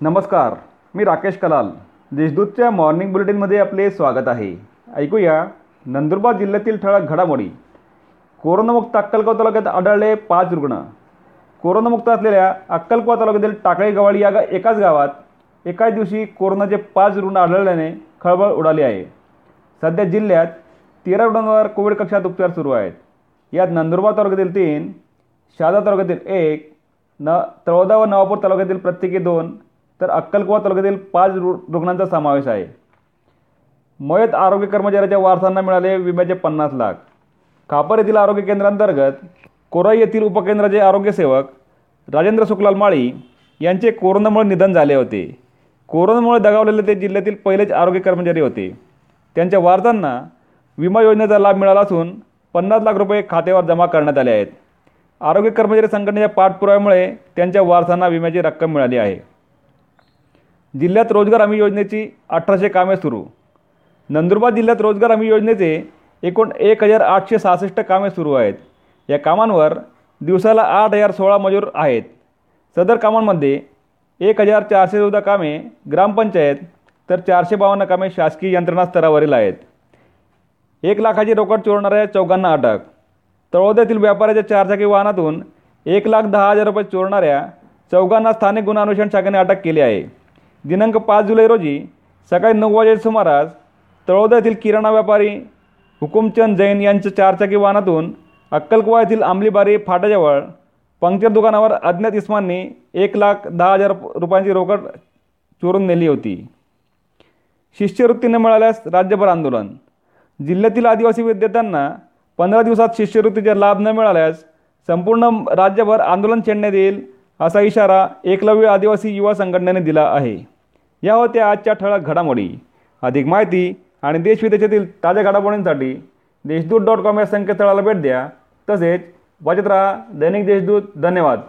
नमस्कार मी राकेश कलाल. देशदूतच्या मॉर्निंग बुलेटिनमध्ये आपले स्वागत आहे. ऐकूया नंदुरबार जिल्ह्यातील ठळक घडामोडी. कोरोनामुक्त अक्कलगाव तालुक्यात आढळले पाच रुग्ण. कोरोनामुक्त असलेल्या अक्कलकोट तालुक्यातील टाकळी गवाळी या एकाच गावात एकाच दिवशी कोरोनाचे पाच रुग्ण आढळल्याने खळबळ उडाली आहे. सध्या जिल्ह्यात तेरा रुग्णांवर कोविड कक्षात उपचार सुरू आहेत. यात नंदुरबार तालुक्यातील तीन शहादा तालुक्यातील एक न तळोदा व नवापूर तालुक्यातील प्रत्येकी दोन तर अक्कलकोवा तालुक्यातील पाच रु रुग्णांचा समावेश आहे. मयत आरोग्य कर्मचाऱ्याच्या वारसांना मिळाले विम्याचे पन्नास लाख. खापर येथील आरोग्य केंद्रांतर्गत कोराई येथील उपकेंद्राचे आरोग्यसेवक राजेंद्र सुखलाल माळी यांचे कोरोनामुळे निधन झाले होते. कोरोनामुळे दगावलेले ते जिल्ह्यातील पहिलेच आरोग्य कर्मचारी होते. त्यांच्या वारसांना विमा योजनेचा लाभ मिळाला असून पन्नास लाख रुपये खात्यावर जमा करण्यात आले आहेत. आरोग्य कर्मचारी संघटनेच्या पाठपुराव्यामुळे त्यांच्या वारसांना विम्याची रक्कम मिळाली आहे. जिल्ह्यात रोजगार हमी योजनेची अठराशे कामे सुरू. नंदुरबार जिल्ह्यात रोजगार हमी योजनेचे एकूण एक हजार आठशे सहासष्ट कामे सुरू आहेत. या कामांवर दिवसाला आठ हजार सोळा मजूर आहेत. सदर कामांमध्ये एक हजार चारशे चौदा कामे ग्रामपंचायत तर चारशे बावन्न कामे शासकीय यंत्रणा स्तरावरील आहेत. एक लाखाची रोकड चोरणाऱ्या चौघांना अटक. तळोद्यातील व्यापाऱ्याच्या चारचाकी वाहनातून एक लाख दहा हजार रुपये चोरणाऱ्या चौघांना स्थानिक गुन्हा अन्वेषण शाखेने अटक केली आहे. दिनांक पाच जुलै रोजी सकाळी नऊ वाजेच्या सुमारास तळोदा येथील किराणा व्यापारी हुकुमचंद जैन यांच्या चारचाकी वाहनातून अक्कलकुवा येथील आंबलीबारी फाट्याजवळ पंक्चर दुकानावर अज्ञात इस्मांनी एक लाख दहा हजार रुपयांची रोकड चोरून नेली होती. शिष्यवृत्ती न मिळाल्यास राज्यभर आंदोलन. जिल्ह्यातील आदिवासी विद्यार्थ्यांना पंधरा दिवसात शिष्यवृत्तीचा लाभ न मिळाल्यास संपूर्ण राज्यभर आंदोलन छेडण्यात येईल असा इशारा एकलव्य आदिवासी युवा संघटनेने दिला आहे. या होत्या आजच्या ठळक घडामोडी. अधिक माहिती आणि देशविदेशातील ताज्या घडामोडींसाठी देशदूत डॉट कॉम या संकेतस्थळाला भेट द्या. तसेच वाचत राहा दैनिक देशदूत धन्यवाद.